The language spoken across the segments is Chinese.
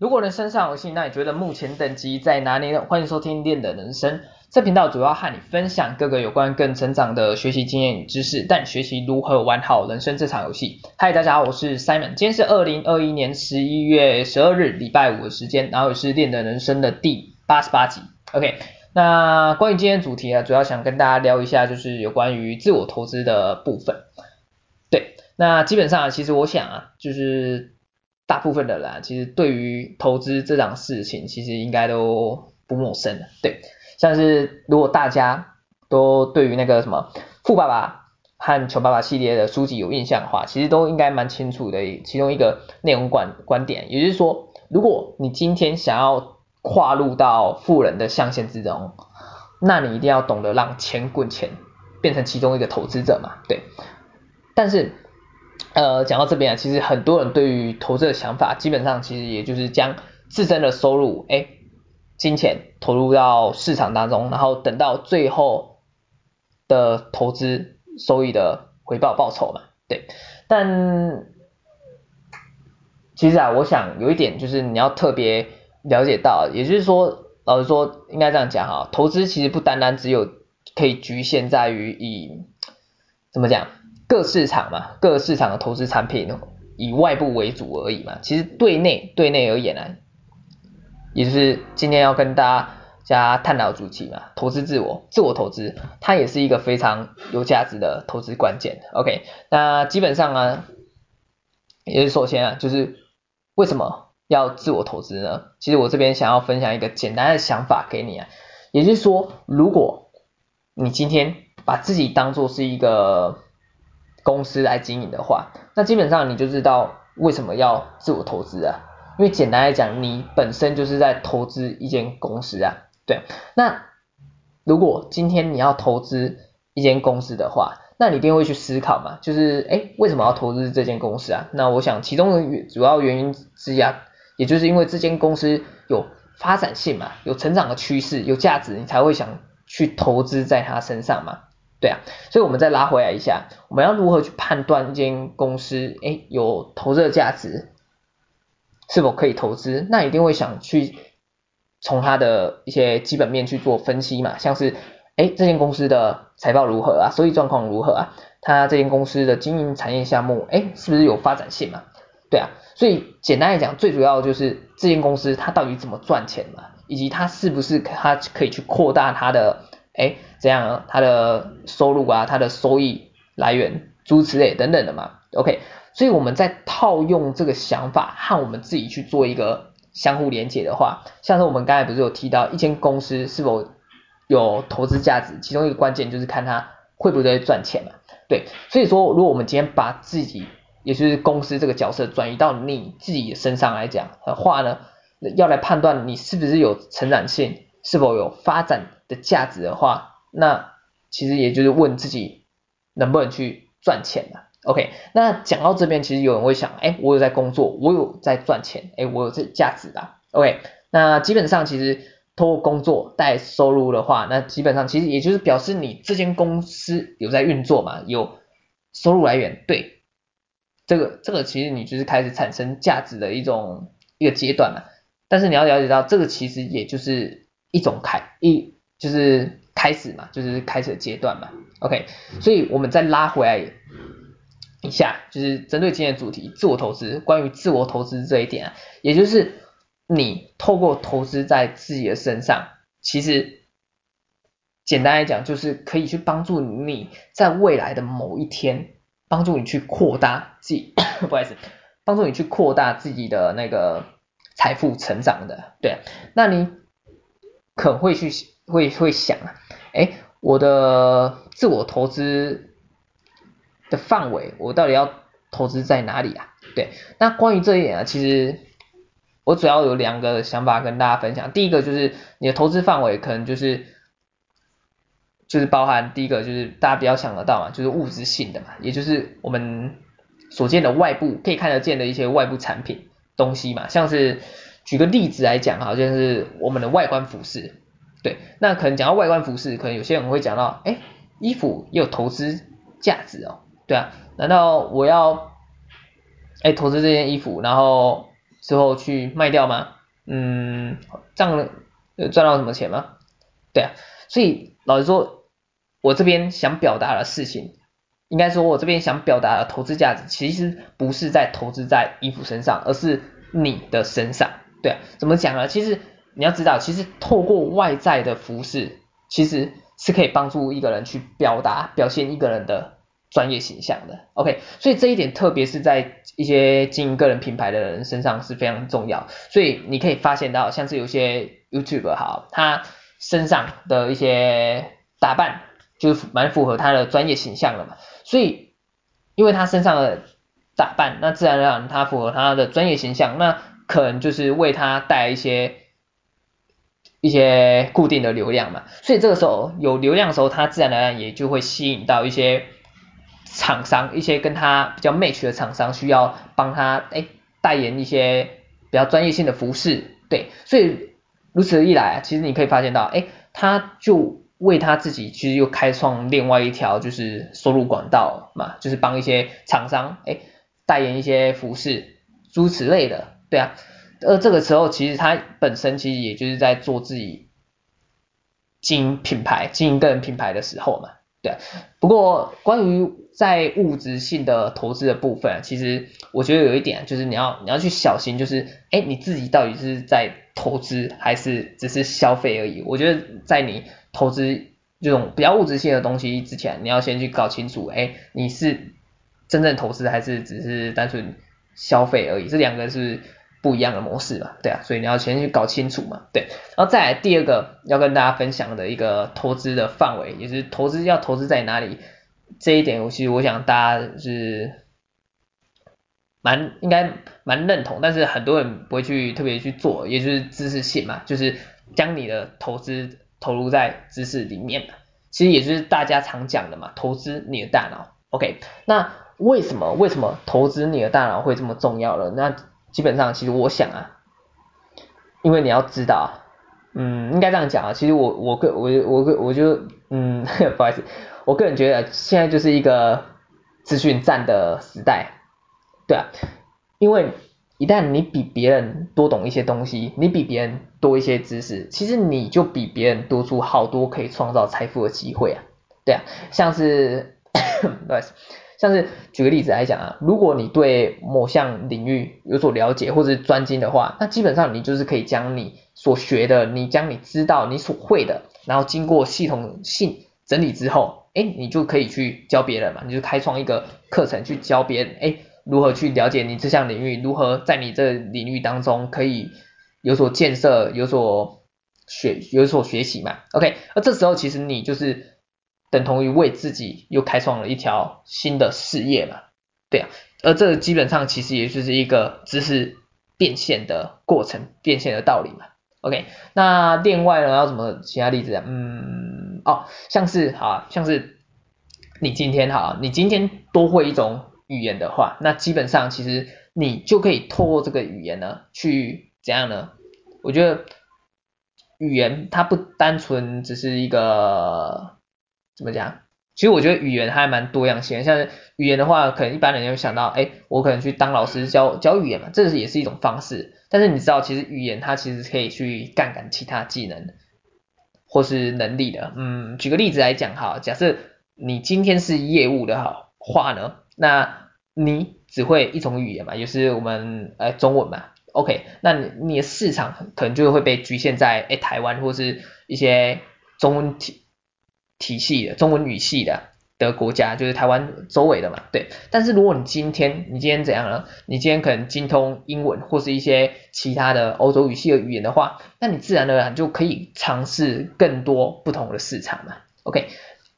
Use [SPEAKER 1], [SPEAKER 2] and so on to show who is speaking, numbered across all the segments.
[SPEAKER 1] 如果人生上有幸，那你觉得目前等级在哪里呢？欢迎收听练的人生，这频道主要和你分享各个有关个人成长的学习经验与知识，带你学习如何玩好人生这场游戏。嗨，大家好，我是 Simon，今天是二零二一年十一月十二日礼拜五的时间，然后也是练的人生的第八十八集。OK，那关于今天主题啊，主要想跟大家聊一下，就是有关于自我投资的部分。对，那基本上其实我想啊，就是。大部分的人其实对于投资这档事情，其实应该都不陌生的，对。像是如果大家都对于那个什么《富爸爸》和《穷爸爸》系列的书籍有印象的话，其实都应该蛮清楚的。其中一个内容观观点，也就是说，如果你今天想要跨入到富人的象限之中，那你一定要懂得让钱滚钱，变成其中一个投资者嘛，对。但是。呃，讲到这边啊，其实很多人对于投资的想法，基本上其实也就是将自身的收入，哎，金钱投入到市场当中，然后等到最后的投资收益的回报报酬嘛，对。但其实啊，我想有一点就是你要特别了解到，也就是说，老实说，应该这样讲哈，投资其实不单单只有可以局限在于以怎么讲？各市场嘛，各市场的投资产品以外部为主而已嘛。其实对内对内而言呢、也就是今天要跟大家探讨主题嘛，投资自我，自我投资，它也是一个非常有价值的投资关键。OK，那基本上呢，也是首先啊，就是为什么要自我投资呢？其实我这边想要分享一个简单的想法给你啊，也就是说，如果你今天把自己当做是一个公司来经营的话，那基本上你就知道为什么要自我投资啊？因为简单来讲，你本身就是在投资一间公司啊。对，那如果今天你要投资一间公司的话，那你一定会去思考嘛，就是哎，为什么要投资这间公司啊？那我想其中的主要原因之一啊，也就是因为这间公司有发展性嘛，有成长的趋势，有价值，你才会想去投资在它身上嘛。对啊，所以我们再拉回来一下，我们要如何去判断一间公司，哎，有投资的价值，是否可以投资？那一定会想去从它的一些基本面去做分析嘛，像是，哎，这间公司的财报如何啊，收益状况如何啊？它这间公司的经营产业项目，哎，是不是有发展性嘛？对啊，所以简单来讲，最主要就是这间公司它到底怎么赚钱嘛，以及它是不是它可以去扩大它的。哎，这样它的收入啊，它的收益来源，诸如此类等等的嘛。OK，所以我们在套用这个想法和我们自己去做一个相互连接的话，像是我们刚才不是有提到一间公司是否有投资价值，其中一个关键就是看它会不会赚钱嘛。对，所以说如果我们今天把自己也就是公司这个角色转移到你自己身上来讲的话呢，要来判断你是不是有成长性。是否有发展的价值的话，那其实也就是问自己能不能去赚钱了。OK，那讲到这边，其实有人会想，哎，我有在工作，我有在赚钱，哎，我有这价值的。OK，那基本上其实通过工作带收入的话，那基本上其实也就是表示你这间公司有在运作嘛，有收入来源。对，这个这个其实你就是开始产生价值的一种一个阶段了。但是你要了解到，这个其实也就是。一种开一就是开始嘛，就是开始的阶段嘛，OK，所以我们再拉回来一下，就是针对今天的主题，自我投资。关于自我投资这一点啊，也就是你透过投资在自己的身上，其实简单来讲，就是可以去帮助你在未来的某一天，帮助你去扩大自己，不好意思，帮助你去扩大自己的那个财富成长的，对，那你。可能会去会会想啊，哎，我的自我投资的范围，我到底要投资在哪里啊？对，那关于这一点啊，其实我主要有两个想法跟大家分享。第一个就是你的投资范围可能就是就是包含第一个就是大家比较想得到嘛，就是物质性的嘛，也就是我们所见的外部可以看得见的一些外部产品东西嘛，像是。举个例子来讲，好像是我们的外观服饰，对，那可能讲到外观服饰，可能有些人会讲到，哎，衣服也有投资价值哦，对啊，难道我要，哎，投资这件衣服，然后之后去卖掉吗？嗯，这样赚到什么钱吗？对啊，所以老实说，我这边想表达的事情，应该说我这边想表达的投资价值，其实不是在投资在衣服身上，而是你的身上。对，怎么讲呢？其实你要知道，其实透过外在的服饰，其实是可以帮助一个人去表达、表现一个人的专业形象的。OK，所以这一点特别是在一些经营个人品牌的人身上是非常重要。所以你可以发现到，像是有些 YouTube 哈，他身上的一些打扮就是蛮符合他的专业形象的嘛。所以因为他身上的打扮，那自然而然他符合他的专业形象，那可能就是为他带来一些。一些固定的流量嘛，所以这个时候有流量的时候，他自然而然也就会吸引到一些厂商，一些跟他比较 match 的厂商需要帮他哎代言一些比较专业性的服饰，对，所以如此一来，其实你可以发现到，哎，他就为他自己其实又开创另外一条就是收入管道嘛，就是帮一些厂商哎代言一些服饰，诸此类的，对啊。而这个时候，其实他本身其实也就是在做自己经营品牌、经营个人品牌的时候嘛，对。不过关于在物质性的投资的部分，其实我觉得有一点就是你要你要去小心，就是哎你自己到底是在投资还是只是消费而已？我觉得在你投资这种比较物质性的东西之前，你要先去搞清楚，哎你是真正投资还是只是单纯消费而已？这两个是。不一样的模式嘛，对啊，所以你要先去搞清楚嘛，对，然后再来第二个要跟大家分享的一个投资的范围，也是投资要投资在哪里，这一点，我其实我想大家是蛮应该蛮认同，但是很多人不会去特别去做，也就是知识性嘛，就是将你的投资投入在知识里面嘛，其实也就是大家常讲的嘛，投资你的大脑，OK，那为什么为什么投资你的大脑会这么重要了？那基本上，其实我想啊，因为你要知道，嗯，应该这样讲啊，其实我我个我我个我就嗯，不好意思，我个人觉得现在就是一个资讯战的时代，对啊，因为一旦你比别人多懂一些东西，你比别人多一些知识，其实你就比别人多出好多可以创造财富的机会啊，对啊，像是 不好意思。像是举个例子来讲啊，如果你对某项领域有所了解或者是专精的话，那基本上你就是可以将你所学的，你将你知道你所会的，然后经过系统性整理之后，哎，你就可以去教别人嘛，你就开创一个课程去教别人，哎，如何去了解你这项领域，如何在你这领域当中可以有所建设，有所学，有所学习嘛，OK，而这时候其实你就是。等同于为自己又开创了一条新的事业嘛，对啊，而这个基本上其实也就是一个知识变现的过程，变现的道理嘛。OK，那另外呢，要什么其他例子啊？嗯，哦，像是好，像是你今天好，你今天多会一种语言的话，那基本上其实你就可以透过这个语言呢，去怎样呢？我觉得语言它不单纯只是一个。怎么讲？其实我觉得语言还蛮多样性，像语言的话，可能一般人就想到，哎，我可能去当老师教教语言嘛，这是也是一种方式。但是你知道，其实语言它其实可以去杠杆其他技能或是能力的。嗯，举个例子来讲哈，假设你今天是业务的好话呢，那你只会一种语言嘛，也就是我们呃中文嘛。OK，那你你的市场可能就会被局限在哎台湾或是一些中文体。体系的中文语系的的国家，就是台湾周围的嘛，对。但是如果你今天你今天怎样呢？你今天可能精通英文或是一些其他的欧洲语系的语言的话，那你自然而然就可以尝试更多不同的市场嘛。OK，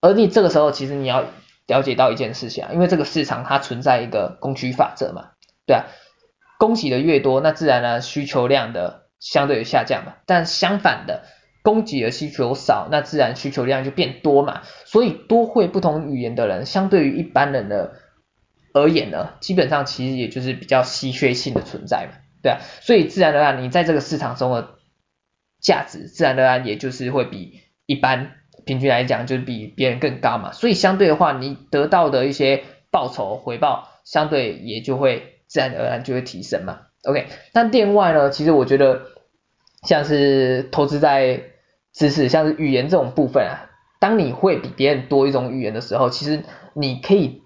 [SPEAKER 1] 而你这个时候其实你要了解到一件事情啊，因为这个市场它存在一个供需法则嘛，对啊，供给的越多，那自然呢需求量的相对于下降嘛。但相反的。供给的需求少，那自然需求量就变多嘛。所以多会不同语言的人，相对于一般人的而言呢，基本上其实也就是比较稀缺性的存在嘛，对啊。所以自然而然，你在这个市场中的价值，自然而然也就是会比一般平均来讲，就是比别人更高嘛。所以相对的话，你得到的一些报酬回报，相对也就会自然而然就会提升嘛。OK，那另外呢，其实我觉得像是投资在知识，像是语言这种部分啊，当你会比别人多一种语言的时候，其实你可以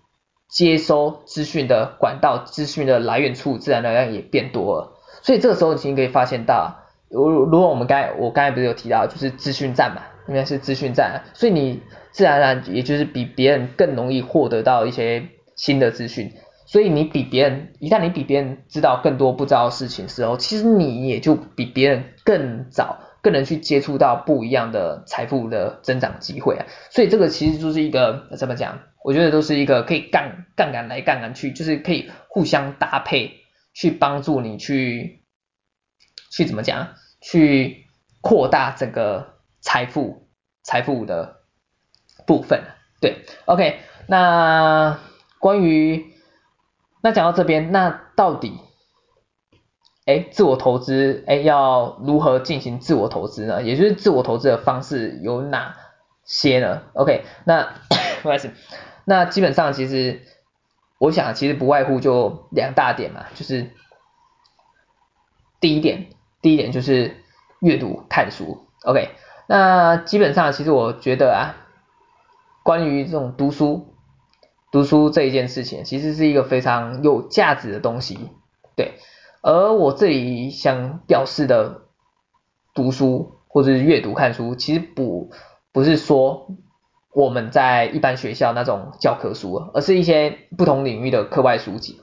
[SPEAKER 1] 接收资讯的管道、资讯的来源处，自然而然也变多了。所以这个时候，你其实可以发现到，如如果我们刚才我刚才不是有提到，就是资讯站嘛，应该是资讯战，所以你自然而然也就是比别人更容易获得到一些新的资讯。所以你比别人，一旦你比别人知道更多不知道的事情的时候，其实你也就比别人更早、更能去接触到不一样的财富的增长机会啊。所以这个其实就是一个怎么讲？我觉得都是一个可以杠杠杆来杠杆去，就是可以互相搭配，去帮助你去去怎么讲？去扩大整个财富财富的部分。对，OK，那关于那讲到这边，那到底，哎，自我投资，哎，要如何进行自我投资呢？也就是自我投资的方式有哪些呢？OK，那 不好意思，那基本上其实，我想其实不外乎就两大点嘛，就是第一点，第一点就是阅读看书。OK，那基本上其实我觉得啊，关于这种读书。读书这一件事情，其实是一个非常有价值的东西，对。而我这里想表示的读书或者是阅读看书，其实不不是说我们在一般学校那种教科书，而是一些不同领域的课外书籍，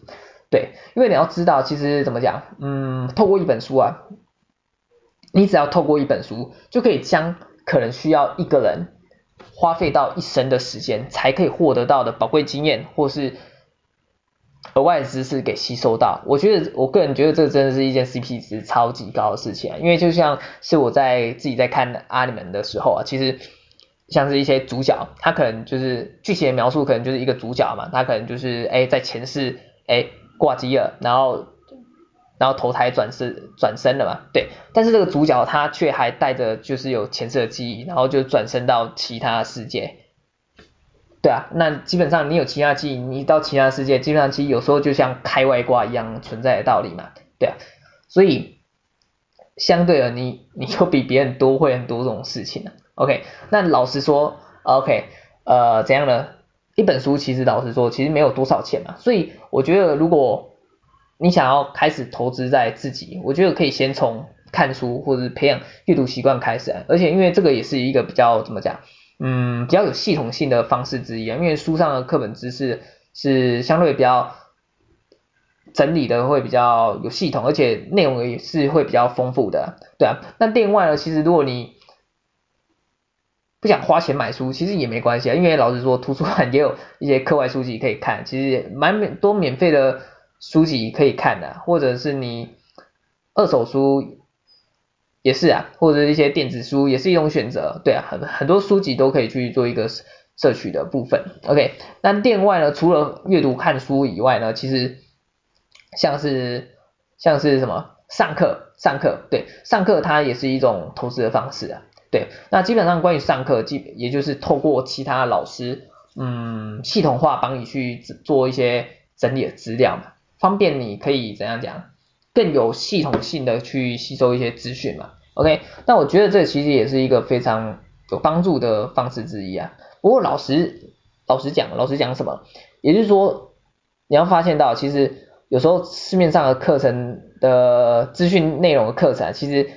[SPEAKER 1] 对。因为你要知道，其实怎么讲，嗯，透过一本书啊，你只要透过一本书，就可以将可能需要一个人。花费到一生的时间才可以获得到的宝贵经验，或是额外的知识给吸收到，我觉得我个人觉得这真的是一件 CP 值超级高的事情啊！因为就像是我在自己在看阿尼们的时候啊，其实像是一些主角，他可能就是剧情的描述，可能就是一个主角嘛，他可能就是哎在前世哎挂机了，然后。然后投胎转世转生了嘛，对，但是这个主角他却还带着就是有前世的记忆，然后就转生到其他世界，对啊，那基本上你有其他记忆，你到其他世界，基本上其实有时候就像开外挂一样存在的道理嘛，对啊，所以相对的你你就比别人多会很多这种事情了，OK，那老实说，OK，呃，怎样呢？一本书其实老实说其实没有多少钱嘛，所以我觉得如果你想要开始投资在自己，我觉得可以先从看书或者培养阅读习惯开始，而且因为这个也是一个比较怎么讲，嗯，比较有系统性的方式之一啊，因为书上的课本知识是相对比较整理的会比较有系统，而且内容也是会比较丰富的，对啊。那另外呢，其实如果你不想花钱买书，其实也没关系啊，因为老实说，图书馆也有一些课外书籍可以看，其实蛮多免费的。书籍可以看的、或者是你二手书也是啊，或者一些电子书也是一种选择，对啊，很很多书籍都可以去做一个摄取的部分。OK，那店外呢，除了阅读看书以外呢，其实像是像是什么上课上课，对，上课它也是一种投资的方式啊，对，那基本上关于上课，基也就是透过其他老师，嗯，系统化帮你去做一些整理的资料嘛。方便你可以怎样讲，更有系统性的去吸收一些资讯嘛，OK？那我觉得这其实也是一个非常有帮助的方式之一啊。不过老实老实讲，老实讲什么？也就是说，你要发现到，其实有时候市面上的课程的资讯内容的课程，其实。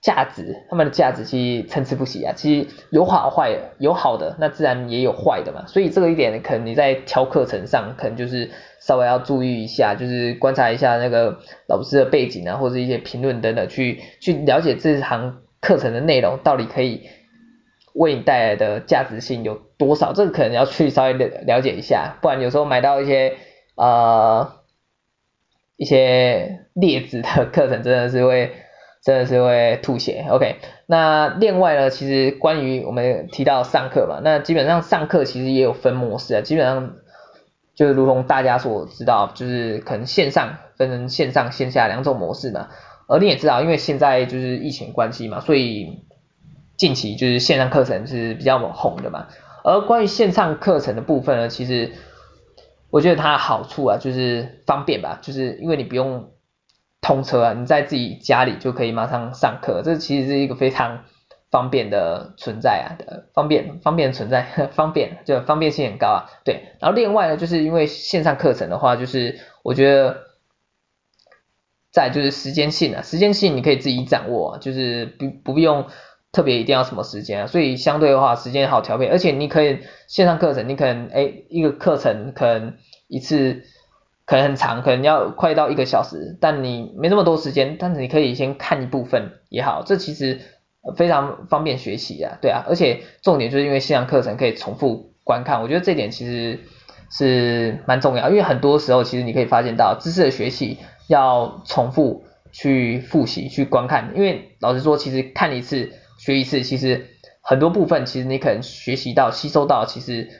[SPEAKER 1] 价值，他们的价值其实参差不齐啊，其实有好坏的，有好的，那自然也有坏的嘛。所以这个一点，可能你在挑课程上，可能就是稍微要注意一下，就是观察一下那个老师的背景啊，或者一些评论等等，去去了解这堂课程的内容到底可以为你带来的价值性有多少，这个可能要去稍微了了解一下，不然有时候买到一些呃一些劣质的课程，真的是会。真的是会吐血，OK。那另外呢，其实关于我们提到上课嘛，那基本上上课其实也有分模式啊，基本上就是如同大家所知道，就是可能线上分成线上线下两种模式嘛。而你也知道，因为现在就是疫情关系嘛，所以近期就是线上课程是比较红的嘛。而关于线上课程的部分呢，其实我觉得它的好处啊，就是方便吧，就是因为你不用。通车啊，你在自己家里就可以马上上课，这其实是一个非常方便的存在啊，方便方便存在，方便就方便性很高啊，对。然后另外呢，就是因为线上课程的话，就是我觉得在就是时间性啊，时间性你可以自己掌握，就是不不用特别一定要什么时间啊，所以相对的话时间好调配，而且你可以线上课程，你可能哎一个课程可能一次可能很长，可能要快到一个小时，但你没那么多时间，但是你可以先看一部分也好，这其实。非常方便学习啊，对啊，而且重点就是因为线上课程可以重复观看，我觉得这点其实是蛮重要，因为很多时候其实你可以发现到知识的学习要重复去复习去观看，因为老实说，其实看一次学一次，其实很多部分其实你可能学习到吸收到其实。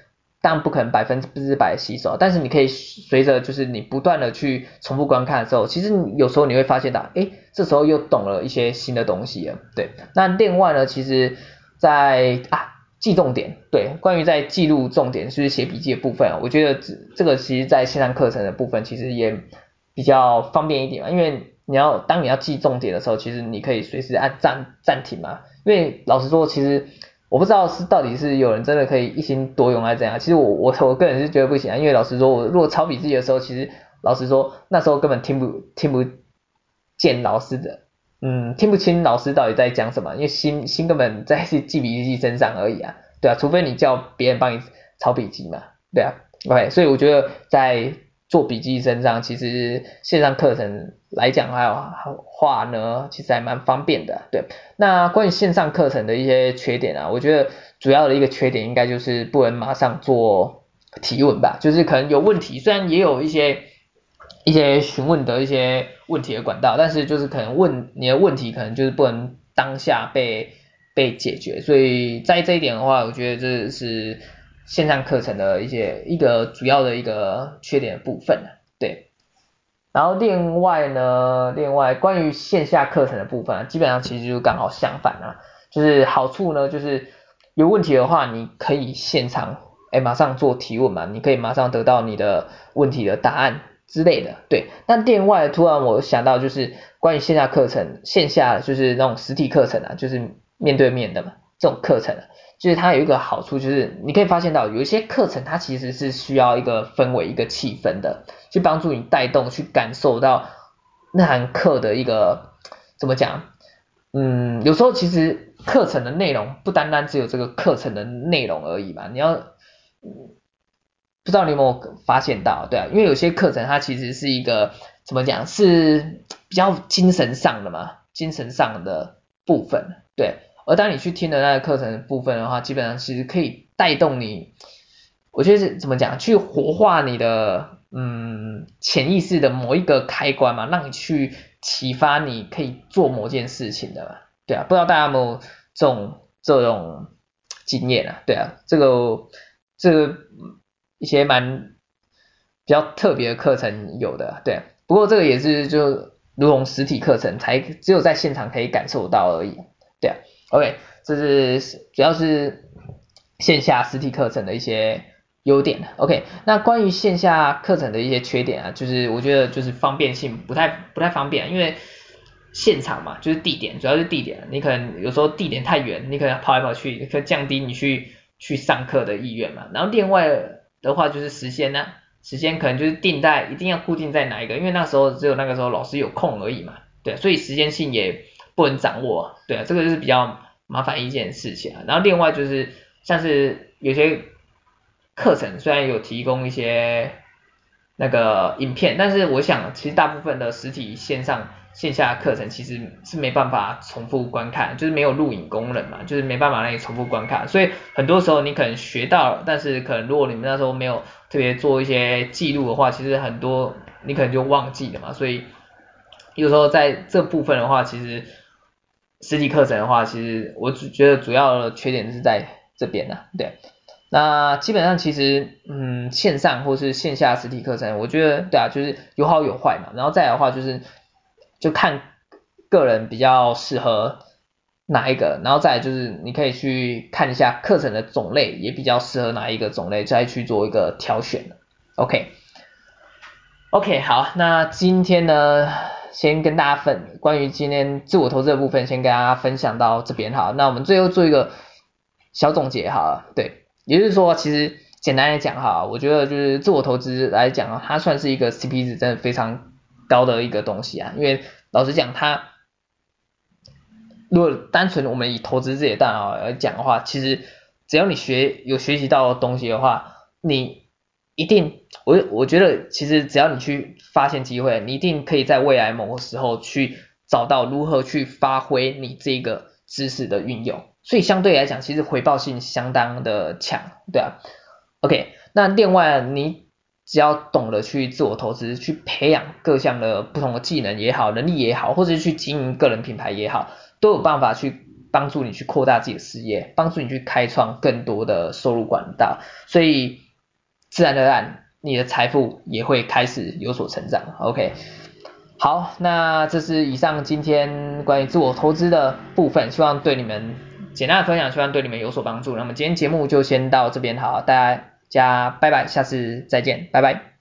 [SPEAKER 1] 但不可能百分之百吸收，但是你可以随着就是你不断的去重复观看的时候，其实有时候你会发现到，诶，这时候又懂了一些新的东西了，对。那另外呢，其实在啊记重点，对，关于在记录重点，就是写笔记的部分，我觉得这这个其实在线上课程的部分其实也比较方便一点嘛，因为你要当你要记重点的时候，其实你可以随时按暂暂停嘛，因为老实说，其实。我不知道是到底是有人真的可以一心多用还是怎样，其实我我我个人是觉得不行啊，因为老实说，我如果抄笔记的时候，其实老实说那时候根本听不听不见老师的，嗯，听不清老师到底在讲什么，因为心心根本在记笔记身上而已啊，对啊，除非你叫别人帮你抄笔记嘛，对啊，OK，所以我觉得在。做笔记身上，其实线上课程来讲还有话呢，其实还蛮方便的。对，那关于线上课程的一些缺点啊，我觉得主要的一个缺点应该就是不能马上做提问吧，就是可能有问题，虽然也有一些一些询问的一些问题的管道，但是就是可能问你的问题可能就是不能当下被被解决，所以在这一点的话，我觉得这是。线上课程的一些一个主要的一个缺点的部分，对。然后另外呢，另外关于线下课程的部分，基本上其实就刚好相反啊，就是好处呢，就是有问题的话，你可以现场哎马上做提问嘛，你可以马上得到你的问题的答案之类的，对。那另外突然我想到就是关于线下课程，线下就是那种实体课程啊，就是面对面的嘛，这种课程。就是它有一个好处，就是你可以发现到有一些课程，它其实是需要一个氛围、一个气氛的，去帮助你带动、去感受到那堂课的一个怎么讲？嗯，有时候其实课程的内容不单单只有这个课程的内容而已嘛，你要不知道你有没有发现到？对啊，因为有些课程它其实是一个怎么讲？是比较精神上的嘛，精神上的部分，对。而当你去听的那个课程部分的话，基本上其实可以带动你，我觉得是怎么讲，去活化你的嗯潜意识的某一个开关嘛，让你去启发你可以做某件事情的，对啊，不知道大家有没有这种这种经验啊？对啊，这个这个一些蛮比较特别的课程有的，对，不过这个也是就如同实体课程才只有在现场可以感受到而已，OK，这是主要是线下实体课程的一些优点。OK，那关于线下课程的一些缺点啊，就是我觉得就是方便性不太不太方便，因为现场嘛，就是地点，主要是地点，你可能有时候地点太远，你可能跑来跑去，可降低你去去上课的意愿嘛。然后另外的话就是时间呢，时间可能就是定在一定要固定在哪一个，因为那时候只有那个时候老师有空而已嘛，对，所以时间性也。不能掌握，对啊，这个就是比较麻烦一件事情啊。然后另外就是像是有些课程虽然有提供一些那个影片，但是我想其实大部分的实体线上线下课程其实是没办法重复观看，就是没有录影功能嘛，就是没办法让你重复观看。所以很多时候你可能学到，但是可能如果你们那时候没有特别做一些记录的话，其实很多你可能就忘记了嘛。所以有时候在这部分的话，其实。实体课程的话，其实我只觉得主要的缺点是在这边呢，对。那基本上其实，嗯，线上或是线下实体课程，我觉得对啊，就是有好有坏嘛。然后再来的话，就是就看个人比较适合哪一个，然后再来就是你可以去看一下课程的种类，也比较适合哪一个种类，再去做一个挑选。OK。OK，好，那今天呢？先跟大家分关于今天自我投资的部分，先跟大家分享到这边好。那我们最后做一个小总结哈，对，也就是说，其实简单来讲哈，我觉得就是自我投资来讲啊，它算是一个 CP 值真的非常高的一个东西啊，因为老实讲，它如果单纯我们以投资这一段啊来讲的话，其实只要你学有学习到东西的话，你一定，我我觉得其实只要你去发现机会，你一定可以在未来某个时候去找到如何去发挥你这个知识的运用，所以相对来讲，其实回报性相当的强，对啊。OK，那另外你只要懂得去自我投资，去培养各项的不同的技能也好，能力也好，或者是去经营个人品牌也好，都有办法去帮助你去扩大自己的事业，帮助你去开创更多的收入管道，所以自然而然你的财富也会开始有所成长。OK，好，那这是以上今天关于自我投资的部分，希望对你们简单的分享，希望对你们有所帮助。那么今天节目就先到这边，好，大家拜拜，下次再见，拜拜。